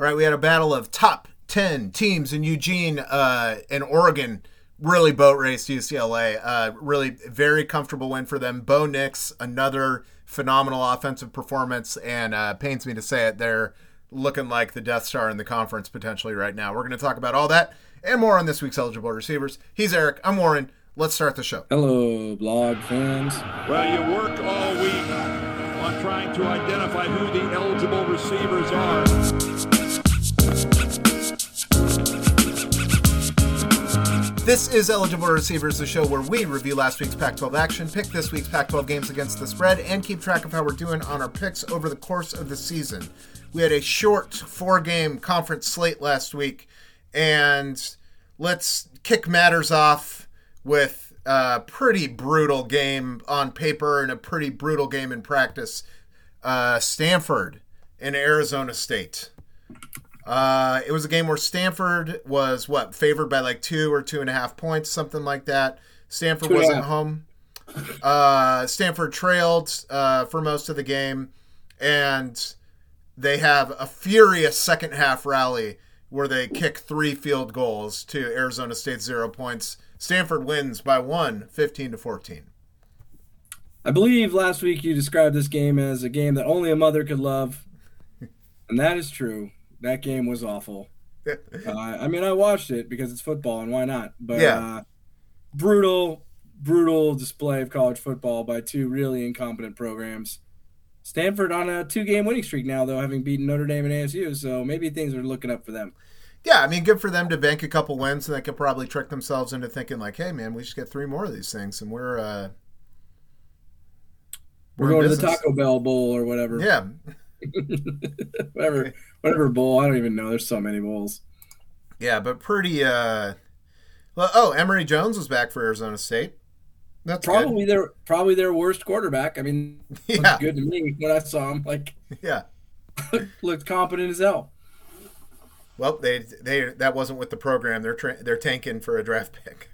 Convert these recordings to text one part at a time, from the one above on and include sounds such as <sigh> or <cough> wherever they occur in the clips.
All right, we had a battle of top 10 teams in Eugene uh, and Oregon. Really boat race UCLA. Uh, really very comfortable win for them. Bo Nix, another phenomenal offensive performance, and uh, pains me to say it, they're looking like the Death Star in the conference potentially right now. We're going to talk about all that and more on this week's eligible receivers. He's Eric. I'm Warren. Let's start the show. Hello, blog fans. Well, you work all week on trying to identify who the eligible receivers are. This is Eligible Receivers, the show where we review last week's Pac 12 action, pick this week's Pac 12 games against the spread, and keep track of how we're doing on our picks over the course of the season. We had a short four game conference slate last week, and let's kick matters off with a pretty brutal game on paper and a pretty brutal game in practice. Uh, Stanford and Arizona State. Uh, it was a game where Stanford was what favored by like two or two and a half points, something like that. Stanford Two wasn't home. Uh, Stanford trailed uh, for most of the game, and they have a furious second half rally where they kick three field goals to Arizona State zero points. Stanford wins by one, 15 to 14. I believe last week you described this game as a game that only a mother could love, and that is true. That game was awful. <laughs> Uh, I mean, I watched it because it's football, and why not? But Yeah. uh, brutal, brutal display of college football by two really incompetent programs. Stanford on a two-game winning streak now, though, having beaten Notre Dame and ASU, so maybe things are looking up for them. Yeah, I mean, good for them to bank a couple wins, and they could probably trick themselves into thinking like, "Hey, man, we should get three more of these things," and we're uh, We're, in going to the. Taco Bell Bowl or whatever. Yeah, <laughs> whatever, whatever bowl. I don't even know. There's so many bowls. yeah, but pretty. uh Well, oh, Emory Jones was back for Arizona State. That's good. Probably their probably their worst quarterback. I mean, <laughs> Yeah, good to me when I saw him. Like yeah. <laughs> looked competent as hell. Well, they they that wasn't with the program. They're tra- they're tanking for a draft pick.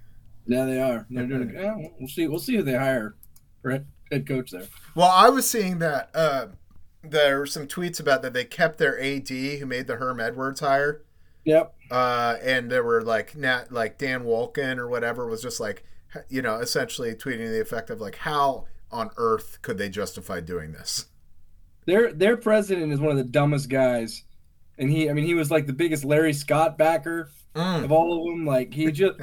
Yeah, they are. They're doing. Yeah, we'll see. We'll see who they hire for head coach there. Well, I was seeing that uh there were some tweets about that they kept their AD who made the Herm Edwards hire. Yep. uh, and there were like Nat, like Dan Wolken or whatever was just like, you know, essentially tweeting the effect of like, how on earth could they justify doing this? Their their president is one of the dumbest guys, and he. I mean, he was like the biggest Larry Scott backer Mm, of all of them. Like he just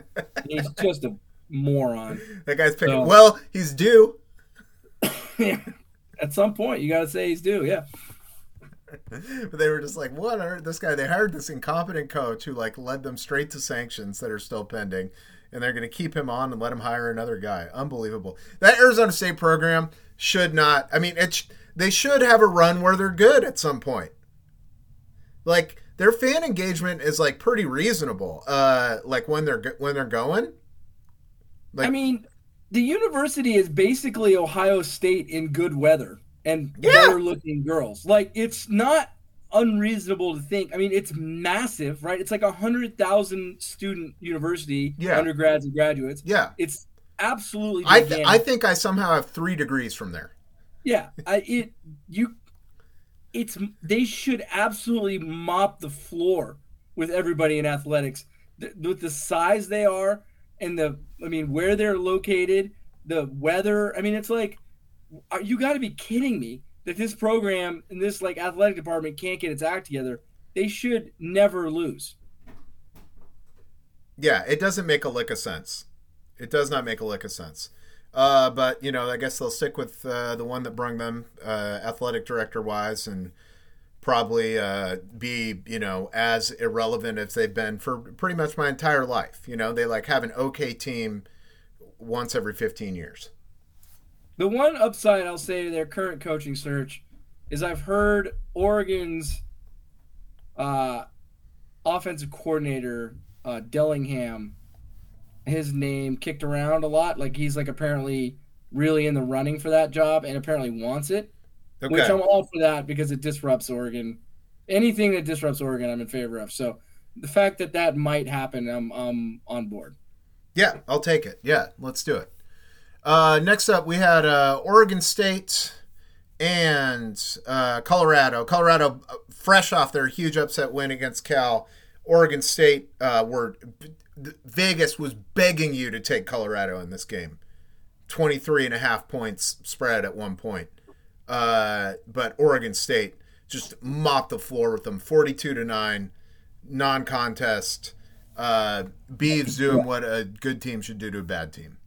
he's just a moron. <laughs> that guy's picking. So- well, he's due. <laughs> At some point, you got to say he's due. Yeah. <laughs> But they were just like, what are this guy? They hired this incompetent coach who like led them straight to sanctions that are still pending, and they're going to keep him on and let him hire another guy. Unbelievable. That Arizona State program should not. I mean, it's they should have a run where they're good at some point. Like their fan engagement is like pretty reasonable. Uh, like when they're when they're going. Like- I mean, the university is basically Ohio State in good weather and Yeah. better looking girls. Like it's not unreasonable to think. I mean, it's massive, right? It's like a hundred thousand student university, Yeah. undergrads and graduates. Yeah, It's absolutely. I th- I think I somehow have three degrees from there. yeah, I, it you. It's they should absolutely mop the floor with everybody in athletics Th- with the size they are and the I mean where they're located, the weather. I mean, it's like are, you got to be kidding me that this program and this like athletic department can't get its act together. They should never lose. Yeah, it doesn't make a lick of sense. It does not make a lick of sense. Uh, but you know, I guess they'll stick with uh, the one that brung them uh, athletic director wise, and probably uh, be you know as irrelevant as they've been for pretty much my entire life. You know, they like have an okay team once every fifteen years. The one upside I'll say to their current coaching search is I've heard Oregon's uh, offensive coordinator uh, Dillingham, his name kicked around a lot. Like he's like apparently really in the running for that job and apparently wants it. Okay. Which I'm all for that because it disrupts Oregon. Anything that disrupts Oregon, I'm in favor of. So the fact that that might happen, I'm, I'm on board. Yeah, I'll take it. Yeah, let's do it. Uh, next up, we had uh, Oregon State and uh, Colorado. Colorado, uh, fresh off their huge upset win against Cal. Oregon State uh, were Vegas was begging you to take Colorado in this game. 23 and a half points spread at one point. Uh, but Oregon State just mopped the floor with them 42 to 9 non-contest. Uh Beavs doing what a good team should do to a bad team.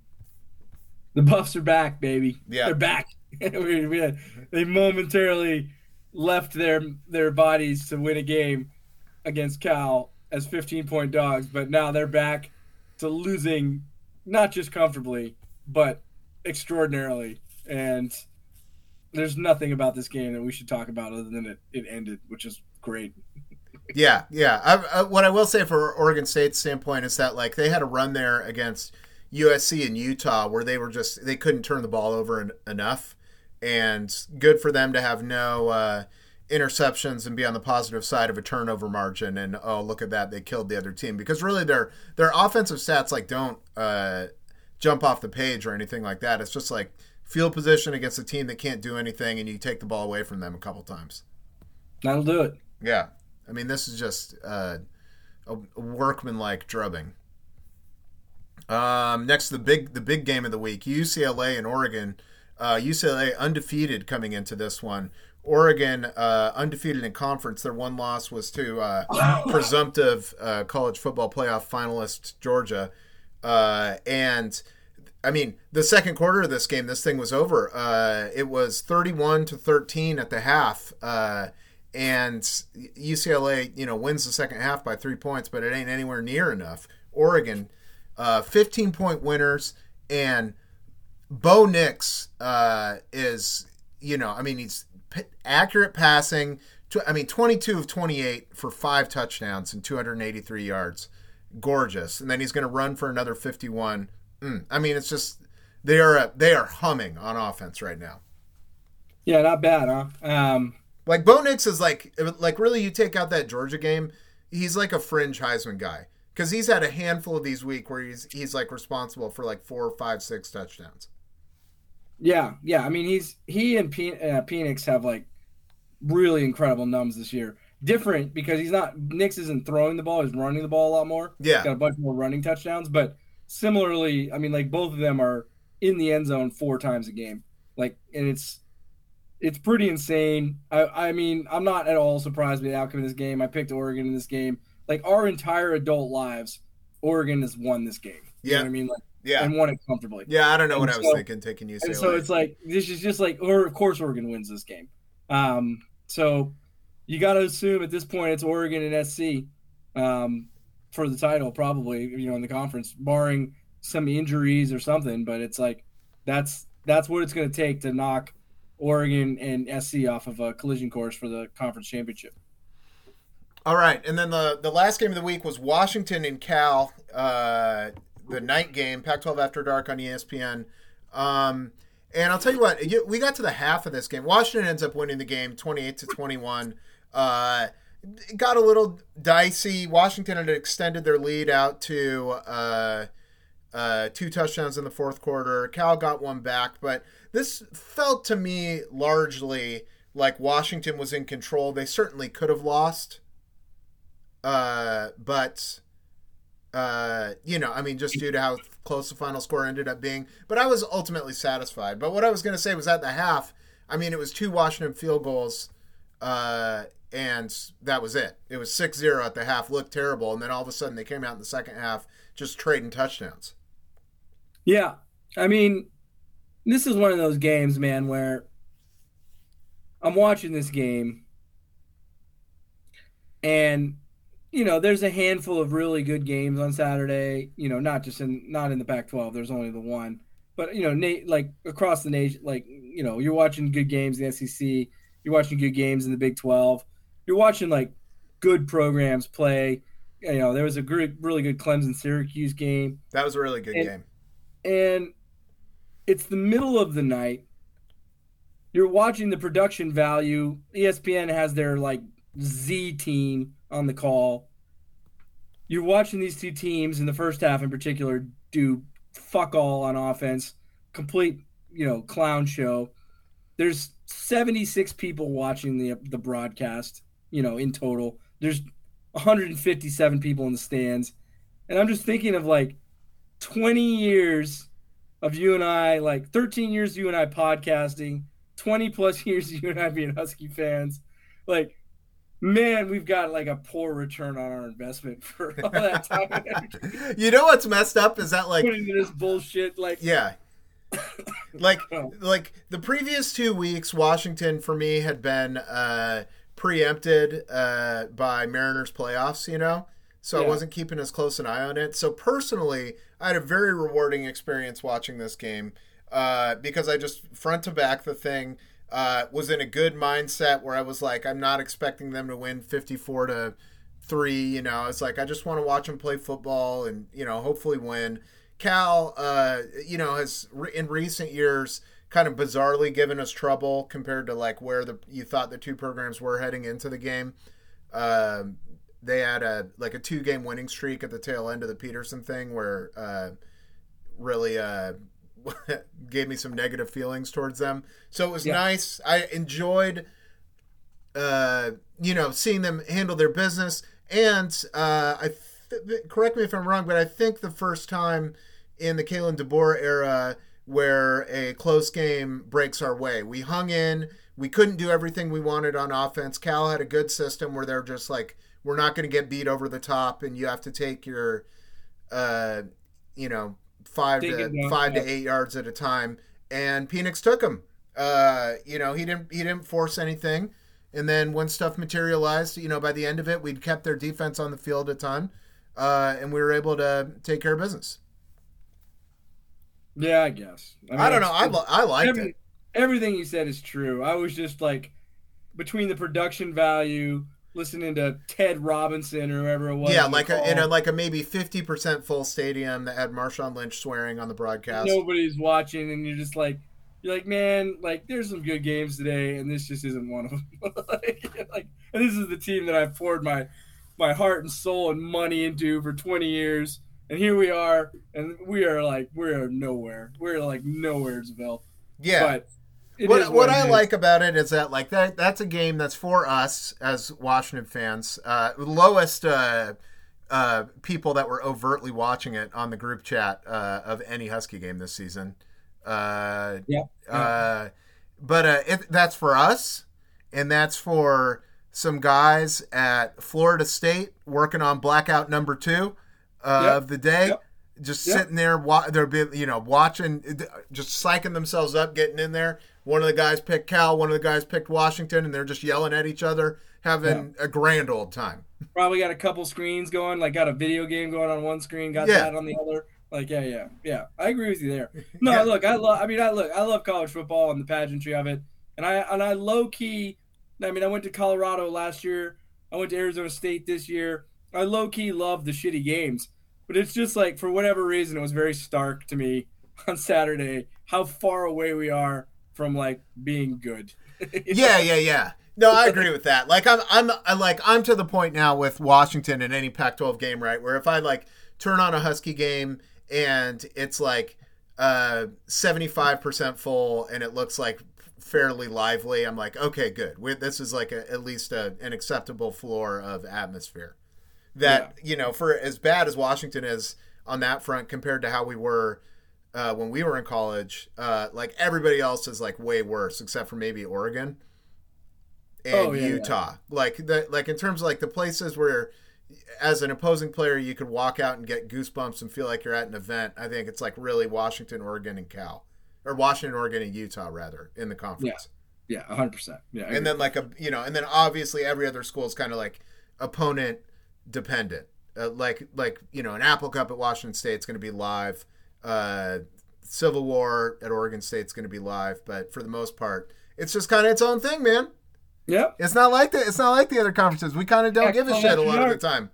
The buffs are back baby. Yeah. they're back. <laughs> They momentarily left their their bodies to win a game against cal as 15 point dogs but now they're back to losing not just comfortably but extraordinarily. And there's nothing about this game that we should talk about other than it, it ended which is great. Yeah yeah. I, I, what i will say for oregon state's standpoint is that like they had a run there against usc and utah where they were just they couldn't turn the ball over en- enough. And good for them to have no uh, interceptions and be on the positive side of a turnover margin. And oh look at that. They killed the other team. Because really their their offensive stats like don't uh, jump off the page or anything like that. It's just like field position against a team that can't do anything and you take the ball away from them a couple times that'll do it yeah i mean this is just uh, a workmanlike drubbing um, next the big the big game of the week ucla and oregon uh, UCLA undefeated coming into this one. Oregon uh, undefeated in conference. Their one loss was to uh, <laughs> presumptive uh, college football playoff finalist Georgia. Uh, and I mean, the second quarter of this game, this thing was over. Uh, it was 31 to 13 at the half. and UCLA, you know, wins the second half by three points, but it ain't anywhere near enough. Oregon, 15 point winners, and Bo Nix uh, is, you know, I mean, he's p- accurate passing. I mean, 22 of 28 for five touchdowns and 283 yards. Gorgeous. And then he's going to run for another 51. Mm. I mean, it's just they are uh, they are humming on offense right now. Yeah, not bad, huh? Um, like Bo Nix is like like really you take out that Georgia game, he's like a fringe Heisman guy because he's had a handful of these week where he's he's like responsible for like four, five, six touchdowns. Yeah, yeah. I mean, he's he and P, uh, Penix have like really incredible numbers this year. Different because he's not Nix isn't throwing the ball; he's running the ball a lot more. Yeah, he's got a bunch more running touchdowns. But similarly, I mean, like both of them are in the end zone four times a game. Like, and it's it's pretty insane. I, I mean, I'm not at all surprised by the outcome of this game. I picked Oregon in this game. Like our entire adult lives, Oregon has won this game. You yeah, know I mean, like yeah, and won it comfortably. Yeah, I don't know and what so, I was thinking taking UCLA. And so it's like this is just like, or of course Oregon wins this game. Um, so you got to assume at this point it's Oregon and SC um, for the title, probably you know in the conference, barring some injuries or something. But it's like that's that's what it's going to take to knock Oregon and SC off of a collision course for the conference championship. All right, and then the the last game of the week was Washington and Cal. Uh, the night game, Pac-12 After Dark on ESPN. Um, and I'll tell you what, we got to the half of this game. Washington ends up winning the game, twenty-eight to twenty-one. Uh, got a little dicey. Washington had extended their lead out to uh, uh, two touchdowns in the fourth quarter. Cal got one back, but this felt to me largely like Washington was in control. They certainly could have lost, uh, but uh, you know, I mean, just due to how close the final score ended up being. But I was ultimately satisfied. But what I was going to say was at the half, I mean, it was two Washington field goals, uh, and that was it. It was 6 0 at the half, looked terrible. And then all of a sudden they came out in the second half just trading touchdowns. Yeah. I mean, this is one of those games, man, where I'm watching this game and you know, there's a handful of really good games on Saturday. You know, not just in not in the Pac-12. There's only the one, but you know, Nate, like across the nation, like you know, you're watching good games in the SEC. You're watching good games in the Big 12. You're watching like good programs play. You know, there was a great, really good Clemson Syracuse game. That was a really good and, game. And it's the middle of the night. You're watching the production value. ESPN has their like Z team on the call. You're watching these two teams in the first half in particular do fuck all on offense, complete, you know, clown show. there's 76 people watching the the broadcast, you know, in total. There's 157 people in the stands. And I'm just thinking of like 20 years of you and I, like 13 years of you and I podcasting, 20 plus <laughs> years you and I being Husky fans. Like, man, we've got like a poor return on our investment <laughs> for all that time. <laughs> you know what's messed up is that like putting this bullshit like yeah. <coughs> like Oh. like the previous two weeks Washington for me had been uh preempted uh by Mariners playoffs, you know. So I wasn't keeping as close an eye on it. So personally, I had a very rewarding experience watching this game uh, because I just front to back the thing uh, was in a good mindset where I was like, I'm not expecting them to win 54 to three. You know, it's like I just want to watch them play football and you know hopefully win. Cal, uh, you know, has re- in recent years kind of bizarrely given us trouble compared to like where the you thought the two programs were heading into the game. Um, they had a like a two game winning streak at the tail end of the Petersen thing where uh, really uh, <laughs> gave me some negative feelings towards them. So it was Yeah. nice. I enjoyed uh, you know seeing them handle their business and uh, I th- correct me if I'm wrong, but I think the first time in the Kalen DeBoer era where a close game breaks our way. We hung in. We couldn't do everything we wanted on offense. Cal had a good system where they're just like, we're not going to get beat over the top, and you have to take your, uh, you know, five Dig to five yeah. to eight yards at a time. And Penix took him. Uh, you know, he didn't he didn't force anything. And then when stuff materialized, you know, by the end of it, we'd kept their defense on the field a ton, uh, and we were able to take care of business. Yeah, I guess. mean, I don't know. I, I liked every- it. everything you said is true. I was just like between the production value, listening to Ted Robinson or whoever it was. Yeah, like a, in a like a maybe fifty percent full stadium that had Marshawn Lynch swearing on the broadcast. nobody's watching, and you're just like, you're like, man, like there's some good games today, and this just isn't one of them. <laughs> like, like, and this is the team that I've poured my my heart and soul and money into for 20 years, and here we are, and we are like, we're nowhere. We're like nowheresville. Yeah. But what is what I is. like about it is that like that that's a game that's for us as Washington fans. Uh, lowest uh, uh, people that were overtly watching it on the group chat uh, of any Husky game this season. Uh, Yeah. Uh, but uh, it, that's for us, and that's for some guys at Florida State working on blackout number two uh, Yep. of the day. Yep. Just Yep. sitting there, wa- they're be, you know watching, just psyching themselves up, getting in there. One of the guys picked Cal, one of the guys picked Washington, and they're just yelling at each other, having a grand old time. <laughs> Probably got a couple screens going, like got a video game going on one screen, got Yeah. that on the other. Like, yeah, yeah, yeah. I agree with you there. <laughs> No, Yeah. look, I love. I mean, I look. I love college football and the pageantry of it, and I and I low key. I mean, I went to Colorado last year. I went to Arizona State this year. I low key love the shitty games, but it's just like for whatever reason, it was very stark to me <laughs> on Saturday how far away we are from like being good. <laughs> yeah, yeah, yeah. No, I agree with that. Like I'm I'm I like I'm to the point now with Washington in any Pac-12 game, right? Where if I like turn on a Husky game and it's like uh 75% full and it looks like fairly lively, I'm like, okay, good. we this is like a, at least a, an acceptable floor of atmosphere. That, you know, for as bad as Washington is on that front compared to how we were uh, when we were in college, uh, like everybody else is like way worse, except for maybe Oregon and Oh, yeah, Utah. Like the like in terms of like the places where, as an opposing player, you could walk out and get goosebumps and feel like you're at an event. I think it's like really Washington, Oregon, and Cal, or Washington, Oregon, and Utah rather in the conference. Yeah, yeah, hundred percent. Yeah, And then like a you know, and then obviously every other school is kind of like opponent dependent. Uh, like like you know, an Apple Cup at Washington State's going to be live. Uh, Civil War at Oregon State's going to be live, but for the most part, it's just kind of its own thing, man. yep. It's not like the it's not like the other conferences. We kind of don't Yeah, give a shit a lot of the time.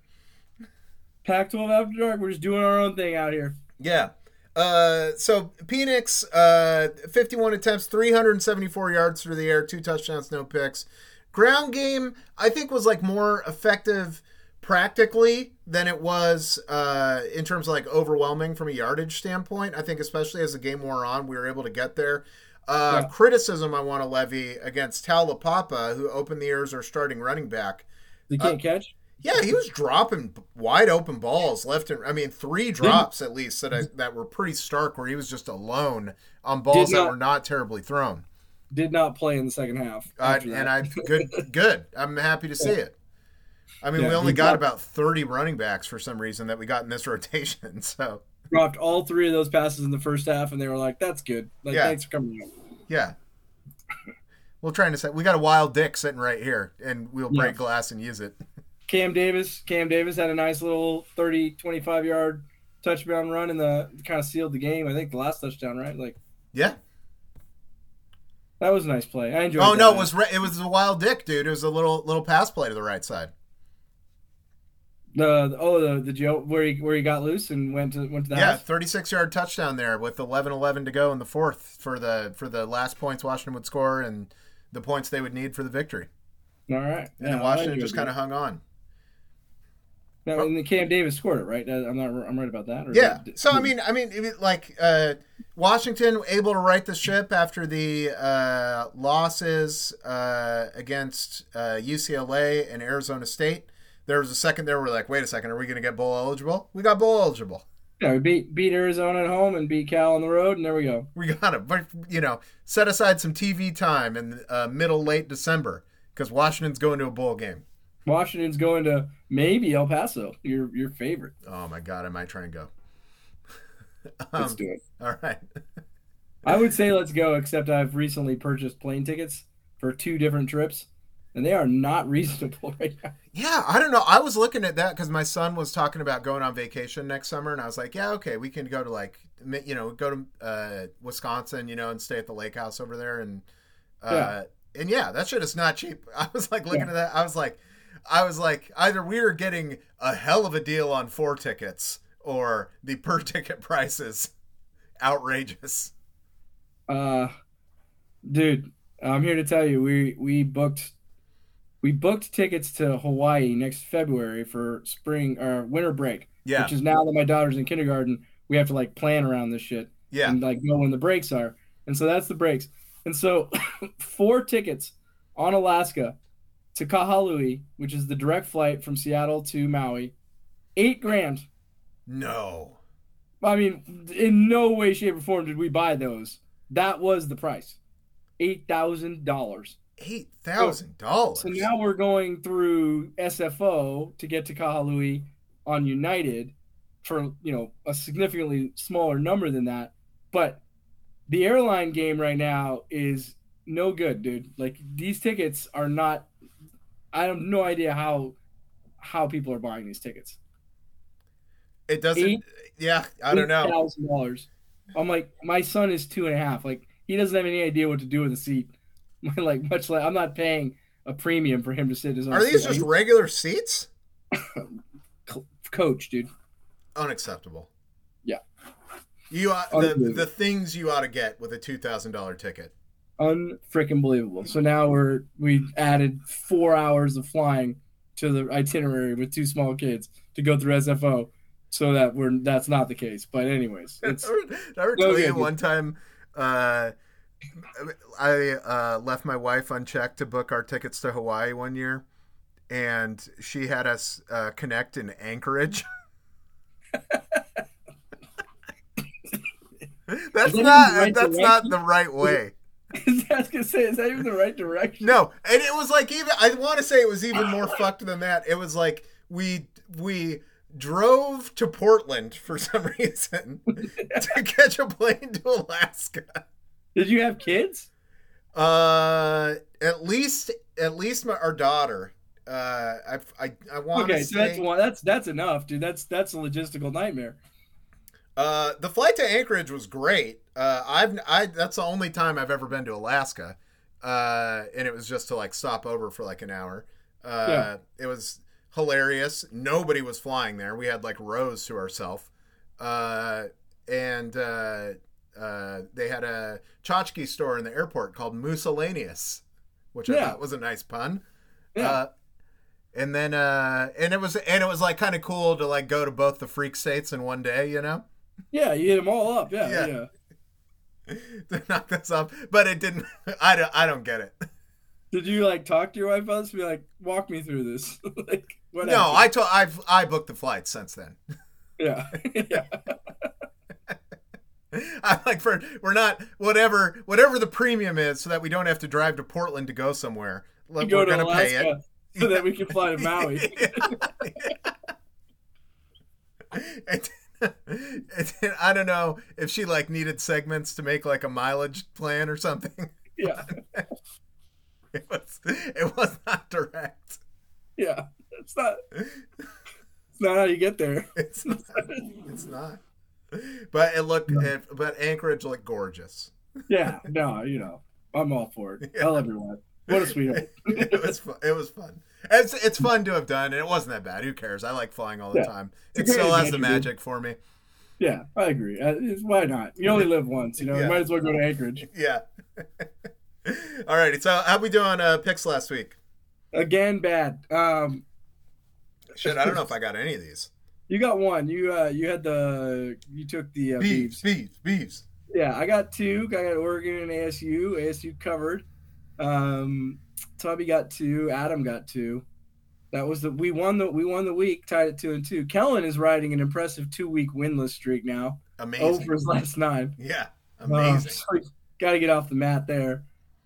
Pac-12 after dark. We're just doing our own thing out here. Yeah. Uh, so Penix, uh, 51 attempts, 374 yards through the air, two touchdowns, no picks. Ground game, I think, was like more effective practically than it was uh, in terms of like overwhelming from a yardage standpoint. I think, especially as the game wore on, we were able to get there. Uh, Yeah. Criticism I want to levy against Taulapapa, who opened the year as our starting running back. They can't catch. Yeah, he was dropping wide open balls left and I mean three drops at least that I, that were pretty stark, where he was just alone on balls Did that were not terribly thrown. Did not play in the second half. Uh, and I good good. I'm happy to see <laughs> it. I mean, Yeah, we only got about 30 running backs for some reason that we got in this <laughs> rotation. So dropped all three of those passes in the first half, and they were like, "That's good. Like, Yeah. thanks for coming out." yeah, we're trying to say we got a wild dick sitting right here, and we'll break Yeah. glass and use it. Cam Davis, Cam Davis had a nice little 30, 25 yard touchdown run in the kind of sealed the game. I think the last touchdown, right? Like Yeah. that was a nice play. I enjoyed. Oh no, it was it was a wild dick, dude. It was a little little pass play to the right side. The, the oh the the Joe where he where he got loose and went to went to the Yeah, house. 36 yard touchdown there with 11-11 to go in the fourth for the for the last points Washington would score and the points they would need for the victory. All right, And Yeah, Washington just kind of hung on. No, and the Cam Davis scored it, right? Uh, I'm not. I'm right about that. or Yeah. did- So I mean, I mean, it- like uh, Washington able to right the ship after the uh, losses uh, against uh, UCLA and Arizona State. There was a second there. We're like, wait a second, are we going to get bowl eligible? We got bowl eligible. yeah, we beat beat Arizona at home and beat Cal on the road, and there we go. We got it. But you know, set aside some TV time in uh, middle late December because Washington's going to a bowl game. Washington's going to maybe El Paso, your your favorite. Oh my god, I might try and go. <laughs> Let's Um, do it. all right. I would say let's go, except I've recently purchased plane tickets for two different trips, and they are not reasonable <laughs> right now. Yeah, I don't know. I was looking at that because my son was talking about going on vacation next summer, and I was like, yeah, okay, we can go to like, you know, go to uh, Wisconsin, you know, and stay at the lake house over there, and uh, Yeah. and yeah, that shit is not cheap. <laughs> I was like looking Yeah. at that, I was like, I was like, either we are getting a hell of a deal on four tickets, or the per <laughs> ticket prices outrageous. Uh, dude, I'm here to tell you we we booked we booked tickets to Hawaii next February for spring or winter break, Yeah, which is now that my daughter's in kindergarten, we have to like plan around this shit. yeah, and like know when the breaks are. And so that's the breaks. And so <laughs> four tickets on Alaska to Kahului, which is the direct flight from Seattle to Maui, eight grand. no, I mean, in no way, shape, or form did we buy those. That was the price. Eight thousand dollars. Eight thousand dollars. So now we're going through SFO to get to Kahului on United for you know a significantly smaller number than that. But the airline game right now is no good, dude. Like these tickets are not. I have no idea how how people are buying these tickets. it doesn't. eight- yeah, I don't know. Thousand dollars. I'm like, my son is two and a half. Like he doesn't have any idea what to do with a seat. <laughs> like much like I'm not paying a premium for him to sit his own Are these seat. just regular seats? <laughs> Coach, dude? Unacceptable. Yeah. You ought, the the things you ought to get with a two thousand dollar ticket. unfreaking believable. So now we're we added four hours of flying to the itinerary with two small kids to go through SFO, so that we're that's not the case. But anyways, <laughs> it's I Go tell you one time? Uh, I uh, left my wife unchecked to book our tickets to Hawaii one year, and she had us uh, connect in Anchorage. <laughs> that's that not the right that's not the right way. <laughs> I was gonna say, is that even the right direction? No, and it was like even I want to say it was even more fucked than that. It was like we we drove to Portland for <laughs> some reason to catch a plane to Alaska. Did you have kids? Uh, at least at least my, our daughter. Uh, I I, I want to Okay, so say that's one. That's that's enough, dude. That's that's a logistical nightmare. uh the flight to Anchorage was great. Uh, I've I that's the only time I've ever been to Alaska. Uh, and it was just to like stop over for like an hour. Uh, Yeah. it was hilarious. Nobody was flying there. We had like rows to ourselves. Uh, and uh, uh, they had a tchotchke store in the airport called Miscellaneous, which I thought was a nice pun. Yeah. Uh, and then uh, and it was and it was like kind of cool to like go to both the freak states in one day, you know. yeah, you hit them all up. Yeah, Yeah. yeah. <laughs> to knock this off, but it didn't. <laughs> I don't. I don't get it. Did you like talk to your wife about this? Be like, walk me through this. <laughs> like, what No, happened? I told. I've I booked the flights since then. yeah, yeah, <laughs> I'm like for we're not whatever whatever the premium is, so that we don't have to drive to Portland to go somewhere. We're go gonna pay it. So that we can fly to Maui. <laughs> <laughs> and, and then I don't know if she like needed segments to make like a mileage plan or something. yeah, It was it was not direct. yeah. It's not. It's not how you get there. It's not. It's not. But it looked. It, but Anchorage looked gorgeous. Yeah, no, you know, I'm all for it. <laughs> Tell everyone. What a sweetheart. <laughs> it was fun. It was fun. It's it's fun to have done, and it wasn't that bad. Who cares? I like flying all the Yeah. time. It still has the magic for me. Yeah, I agree. Uh, why not? You only live once, you know. Yeah. You might as well go to Anchorage <laughs> Yeah. all righty. So how we doing uh, picks last week? again. Bad. Um, Shit, I don't know if I got any of these. You got one. You uh, you had the you took the uh, Beeves, Beavs. beeves, beeves. Yeah, I got two. I got Oregon and ASU. ASU covered. Um, Tubby got two. Adam got two. That was the we won the we won the week, tied at two and two. Kellen is riding an impressive two week winless streak now. Amazing. Over his last nine. Yeah, Um, amazing. so got to get off the mat there.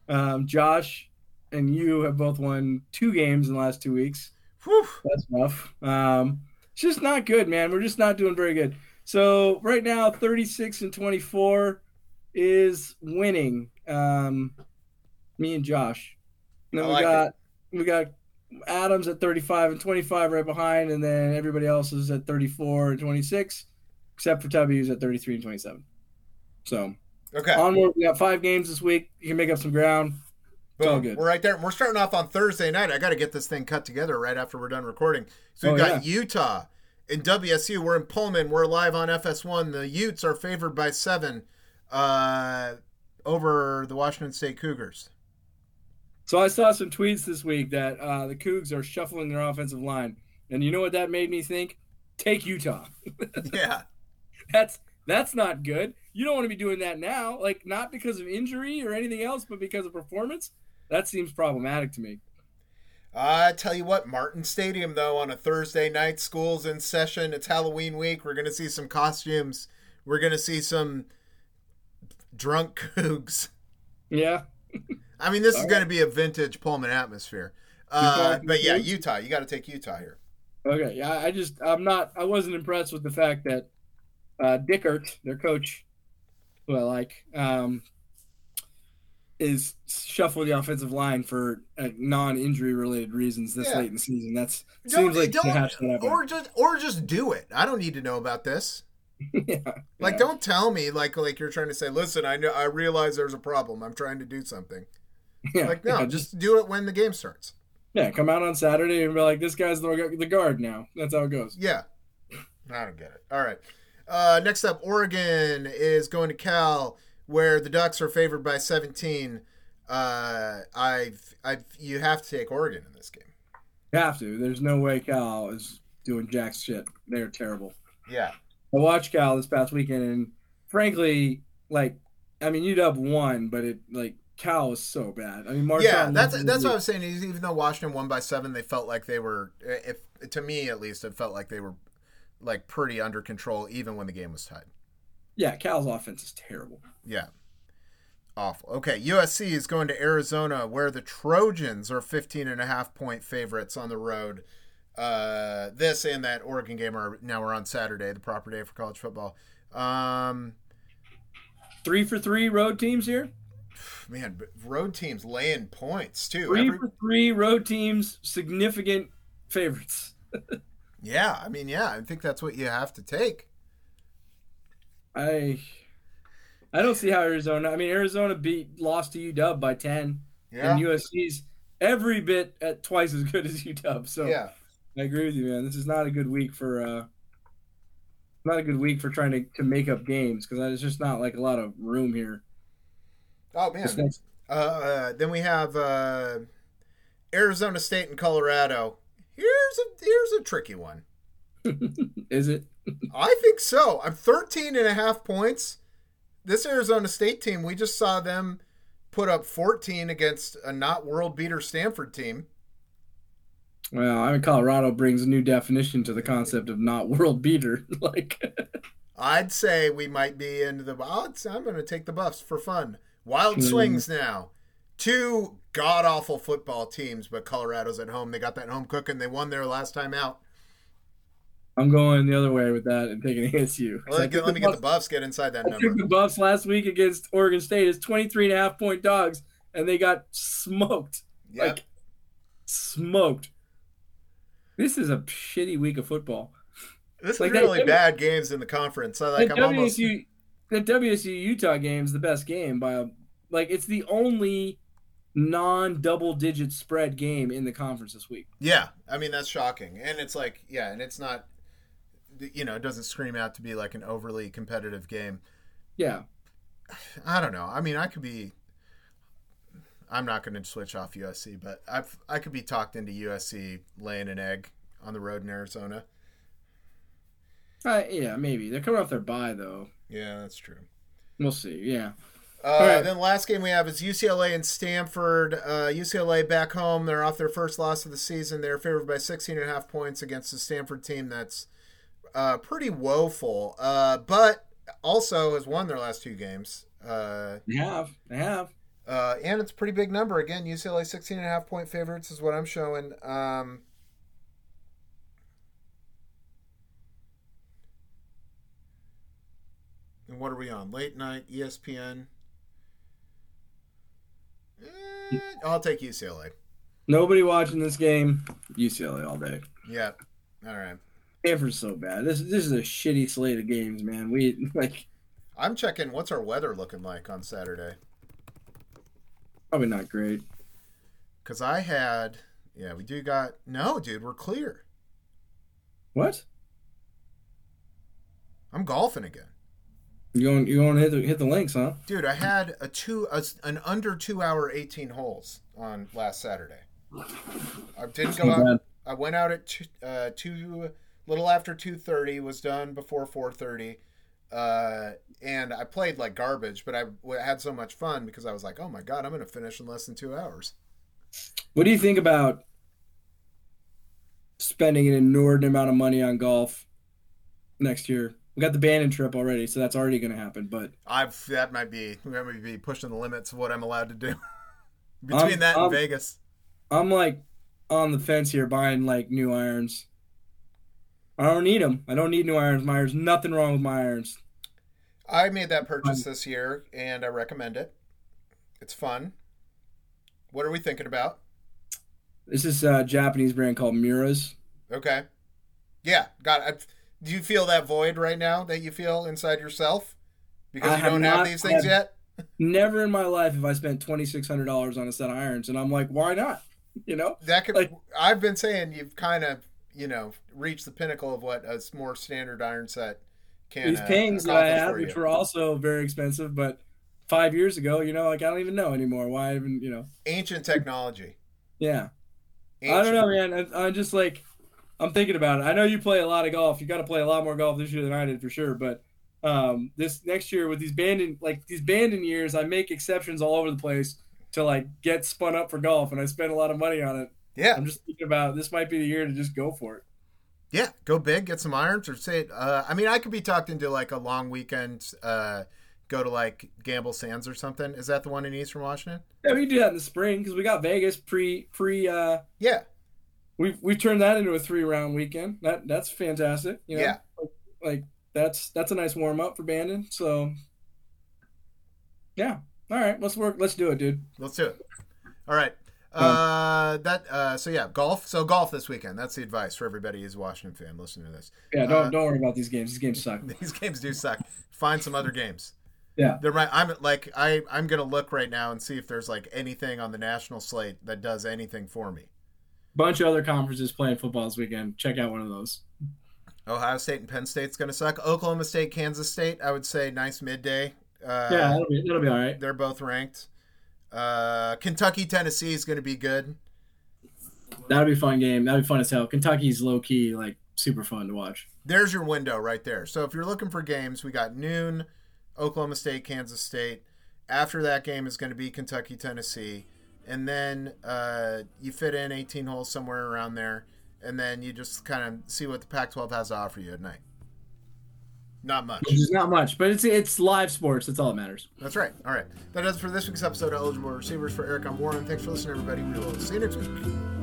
Um, Josh and you have both won two games in the last two weeks. Whew. That's rough. Um, it's just not good, man. We're just not doing very good. So right now, 36 and 24 is winning. Um, me and Josh. And then I we like got we got Adams at 35 and 25 right behind, and then everybody else is at 34 and 26, except for Tubby who's at 33 and 27. So Okay. onward, we got five games this week. You can make up some ground. Boom. good. We're right there. We're starting off on Thursday night. I got to get this thing cut together right after we're done recording. So we've Oh, got Utah in WSU. We're in Pullman. We're live on FS1. The Utes are favored by seven uh, over the Washington State Cougars. So I saw some tweets this week that uh, the Cougs are shuffling their offensive line, and you know what that made me think? Take Utah. <laughs> yeah. That's that's not good. You don't want to be doing that now, like not because of injury or anything else, but because of performance. That seems problematic to me. I tell you what, Martin Stadium though on a Thursday night, school's in session. It's Halloween week. We're gonna see some costumes. We're gonna see some drunk cougs. Yeah, <laughs> I mean, this is All going to be a vintage Pullman atmosphere. Uh, but yeah? Utah. You got to take Utah here. Okay, yeah, I just I'm not I wasn't impressed with the fact that uh, Dickert, their coach, who I like, um, is shuffle the offensive line for uh, non-injury related reasons this Yeah. late in the season. That's Don't, seems like don't to hash that or just or just do it. I don't need to know about this. <laughs> yeah, Like, yeah. don't tell me like like you're trying to say. Listen, I know I realize there's a problem. I'm trying to do something. yeah, Like, no, yeah, just do it when the game starts. yeah, come out on Saturday and be like, this guy's the, the guard now. That's how it goes. Yeah, I don't get it. All right. Uh, next up, Oregon is going to Cal, where the Ducks are favored by 17. Uh, I've, I've, you have to take Oregon in this game. You have to. There's no way Cal is doing jack shit. They're terrible. Yeah. I watched Cal this past weekend, and frankly, like, I mean, UW won, but it like Cal was so bad. I mean, Marshawn yeah, that's that's what I was saying. is Even though Washington won by seven, they felt like they were, if to me at least, it felt like they were like pretty under control, even when the game was tied. Yeah, Cal's offense is terrible. Yeah, awful. Okay, USC is going to Arizona, where the Trojans are 15 and a half point favorites on the road. Uh, this and that Oregon game are now we're on Saturday, the proper day for college football. Um, Three for three road teams here. <sighs> man, road teams laying points too. Three Every- for three road teams, significant favorites. <laughs> yeah, I mean, yeah, I think that's what you have to take. I I don't see how Arizona. I mean, Arizona beat lost to UW by ten, Yeah, and USC's every bit at twice as good as <laughs> UW. So yeah. I agree with you, man. This is not a good week for uh, not a good week for trying to, to make up games because there's just not like a lot of room here. Oh man. next- Uh, uh, then we have uh, Arizona State and Colorado. Here's a here's a tricky one. <laughs> is it? I think so. I'm 13 and a half points this Arizona State team, we just saw them put up 14 against a not world beater Stanford team. Well, I mean, Colorado brings a new definition to the concept of not world beater. <laughs> like, I'd say we might be into the odds. I'm going to take the Buffs for fun. Wild hmm. swings now. Two god awful football teams, but Colorado's at home. They got that home cooking. They won their last time out. I'm going the other way with that and taking ASU. <laughs> Well, let, let me get the Buffs get inside that I number. took the Buffs last week against Oregon State as 23 and a half point dogs, and they got smoked. Yep. Like, smoked. This is a shitty week of football. This is like that- really bad games in the conference. So like the I'm almost WSU, the WSU Utah game is the best game by a, like it's the only non double digit spread game in the conference this week. Yeah, I mean that's shocking, and it's like yeah, and it's not, you know, it doesn't scream out to be like an overly competitive game. Yeah, I don't know. I mean, I could be. I'm not going to switch off USC, but I I could be talked into USC laying an egg on the road in Arizona. uh, yeah, maybe they're coming off their bye though. Yeah, that's true. We'll see. Yeah, Uh, right. Then the last game we have is UCLA and Stanford. Uh, UCLA back home. They're off their first loss of the season. They're favored by 16 and a half points against the Stanford team that's uh, pretty woeful, uh, but also has won their last two games. Uh, they have. They have. uh, and it's a pretty big number. Again, UCLA 16 and a half point favorites is what I'm showing. Um, and what are we on? Late night, ESPN. Eh, I'll take UCLA. Nobody watching this game. UCLA all day. Yeah. All right. Stanford's so bad. This this is a shitty slate of games, man. We like I'm checking what's our weather looking like on Saturday. probably not great. Because I had, yeah, we do got, no, dude, we're clear. What? I'm golfing again. You going you going to hit the hit the links, huh? Dude, I had a two a, an under two hour eighteen holes on last Saturday. I didn't go out. bad. I went out at two, uh, two little after two thirty. Was done before four thirty, uh, and I played like garbage. But I had so much fun because I was like, oh my god, I'm gonna finish in less than two hours. What do you think about spending an inordinate amount of money on golf next year? We got the Bandon trip already, so that's already going to happen. But I've that might be that might be pushing the limits of what I'm allowed to do. <laughs> Between I'm- that and I'm- Vegas, I'm like on the fence here, buying like new irons. I don't need them. I don't need new irons. My irons, nothing wrong with my irons. I made that purchase this year, and I recommend it. It's fun. What are we thinking about? This is a Japanese brand called Miuras. Okay. Yeah, got it. Do you feel that void right now that you feel inside yourself because I you don't have not these things yet? Never in my life have I spent twenty six hundred dollars on a set of irons, and I'm like, why not? You know, That could. like- I've been saying you've kind of you know reach the pinnacle of what a more standard iron set can. these uh, pings that I have, which were also very expensive, but five years ago, you know, like I don't even know anymore. Why even, you know? ancient technology. Yeah, Ancient. I don't know, man. I, I'm just like, I'm thinking about it. I know you play a lot of golf. You got to play a lot more golf this year than I did for sure. But um, this next year with these banding, like these banding years, I make exceptions all over the place to like get spun up for golf, and I spend a lot of money on it. Yeah, I'm just thinking about this might be the year to just go for it. yeah. Go big, get some irons, or say. Uh, I mean, I could be talked into like a long weekend. Uh, go to like Gamble Sands or something. Is that the one in Eastern Washington? Yeah, we can do that in the spring because we got Vegas pre pre. uh Yeah, We we turned that into a three round weekend. That that's fantastic. You know? Yeah. like that's that's a nice warm up for Bandon. So yeah, all right, let's work. Let's do it, dude. let's do it. All right. Uh, that uh, so yeah, golf. So golf this weekend. That's the advice for everybody who's a Washington fan listening to this. Yeah, don't Uh, don't worry about these games. These games suck. <laughs> These games do suck. Find some other games. Yeah. There might. I'm like I. I'm gonna look right now and see if there's like anything on the national slate that does anything for me. Bunch of other conferences playing football this weekend. Check out one of those. Ohio State and Penn State's gonna suck. Oklahoma State, Kansas State. I would say nice midday. Uh, yeah, that'll be that'll be all right. they're both ranked. Uh, Kentucky, Tennessee is gonna be good. That'll be a fun game. That'll be fun as hell. Kentucky's low key, like super fun to watch. there's your window right there. So if you're looking for games, we got noon, Oklahoma State, Kansas State. After that game is going to be Kentucky, Tennessee, and then uh, you fit in 18 holes somewhere around there, and then you just kind of see what the Pac-12 has to offer you at night. Not much. Which is not much, but it's it's live sports. That's all that matters. That's right. All right. That does it for this week's episode of Eligible Receivers. For Eric, I'm Warren. Thanks for listening, everybody. We will see you next week.